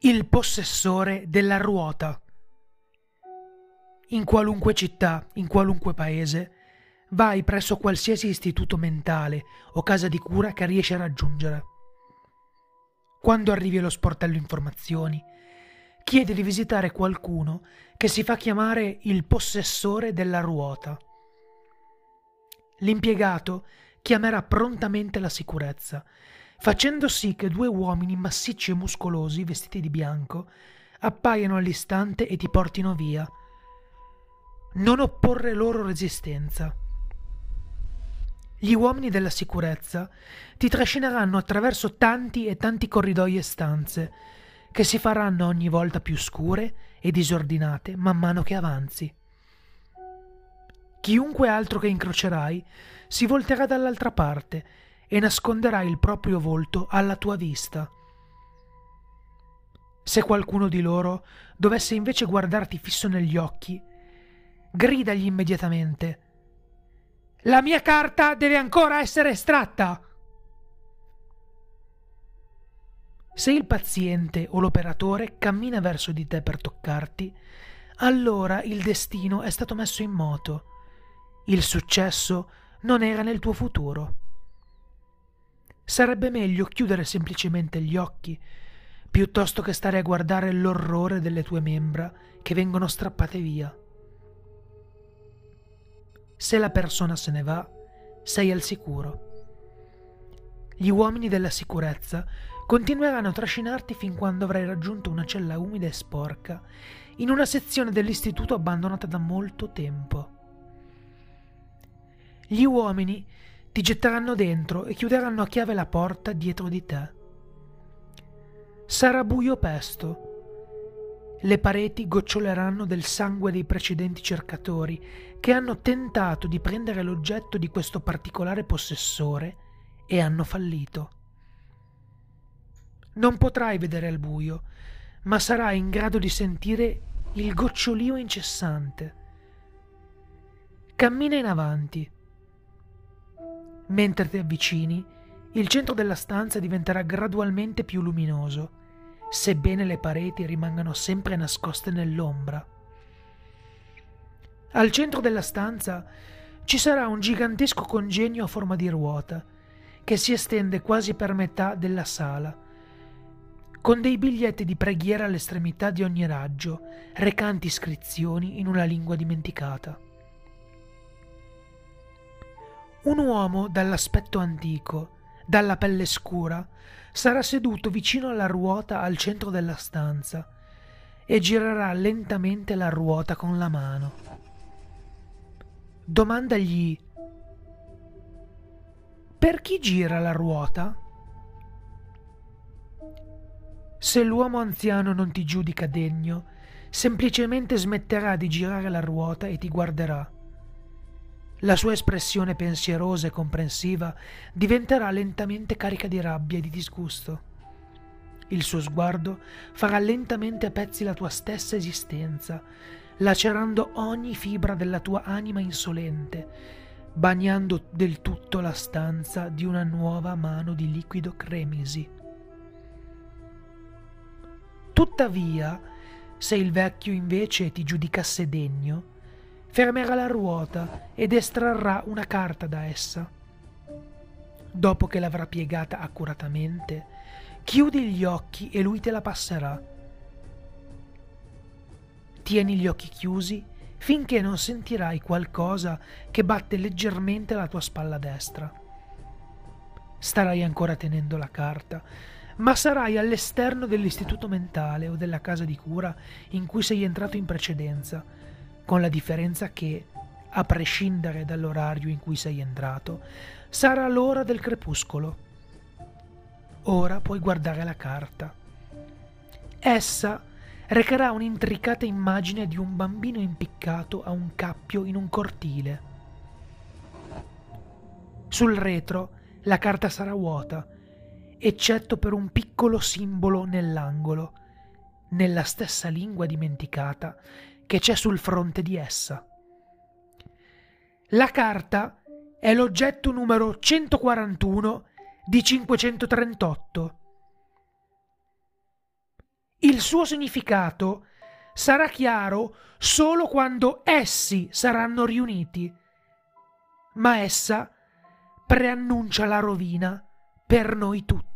Il possessore della ruota. In qualunque città, in qualunque paese, vai presso qualsiasi istituto mentale o casa di cura che riesci a raggiungere. Quando arrivi allo sportello informazioni, chiedi di visitare qualcuno che si fa chiamare il possessore della ruota. L'impiegato chiamerà prontamente la sicurezza facendo sì che due uomini massicci e muscolosi, vestiti di bianco, appaiano all'istante e ti portino via. Non opporre loro resistenza. Gli uomini della sicurezza ti trascineranno attraverso tanti e tanti corridoi e stanze, che si faranno ogni volta più scure e disordinate man mano che avanzi. Chiunque altro che incrocerai si volterà dall'altra parte e nasconderà il proprio volto alla tua vista. Se qualcuno di loro dovesse invece guardarti fisso negli occhi, gridagli immediatamente La mia carta deve ancora essere estratta. Se il paziente o l'operatore cammina verso di te per toccarti, allora il destino è stato messo in moto. Il successo non era nel tuo futuro. Sarebbe meglio chiudere semplicemente gli occhi, piuttosto che stare a guardare l'orrore delle tue membra che vengono strappate via. Se la persona se ne va, sei al sicuro. Gli uomini della sicurezza continueranno a trascinarti fin quando avrai raggiunto una cella umida e sporca in una sezione dell'istituto abbandonata da molto tempo. Gli uomini ti getteranno dentro e chiuderanno a chiave la porta dietro di te. Sarà buio pesto. Le pareti goccioleranno del sangue dei precedenti cercatori che hanno tentato di prendere l'oggetto di questo particolare possessore e hanno fallito. Non potrai vedere al buio, ma sarai in grado di sentire il gocciolio incessante. Cammina in avanti Mentre ti avvicini, il centro della stanza diventerà gradualmente più luminoso, sebbene le pareti rimangano sempre nascoste nell'ombra. Al centro della stanza ci sarà un gigantesco congegno a forma di ruota, che si estende quasi per metà della sala, con dei biglietti di preghiera all'estremità di ogni raggio, recanti iscrizioni in una lingua dimenticata. Un uomo dall'aspetto antico, dalla pelle scura, sarà seduto vicino alla ruota al centro della stanza e girerà lentamente la ruota con la mano. Domandagli per chi gira la ruota? Se l'uomo anziano non ti giudica degno, semplicemente smetterà di girare la ruota e ti guarderà la sua espressione pensierosa e comprensiva diventerà lentamente carica di rabbia e di disgusto. Il suo sguardo farà lentamente a pezzi la tua stessa esistenza, lacerando ogni fibra della tua anima insolente, bagnando del tutto la stanza di una nuova mano di liquido cremisi. Tuttavia, se il vecchio invece ti giudicasse degno, fermerà la ruota ed estrarrà una carta da essa. Dopo che l'avrà piegata accuratamente, chiudi gli occhi e lui te la passerà. Tieni gli occhi chiusi finché non sentirai qualcosa che batte leggermente la tua spalla destra. Starai ancora tenendo la carta, ma sarai all'esterno dell'istituto mentale o della casa di cura in cui sei entrato in precedenza con la differenza che, a prescindere dall'orario in cui sei entrato, sarà l'ora del crepuscolo. Ora puoi guardare la carta. Essa recherà un'intricata immagine di un bambino impiccato a un cappio in un cortile. Sul retro la carta sarà vuota, eccetto per un piccolo simbolo nell'angolo, nella stessa lingua dimenticata che c'è sul fronte di essa. La carta è l'oggetto numero 141 di 538. Il suo significato sarà chiaro solo quando essi saranno riuniti. Ma essa preannuncia la rovina per noi tutti.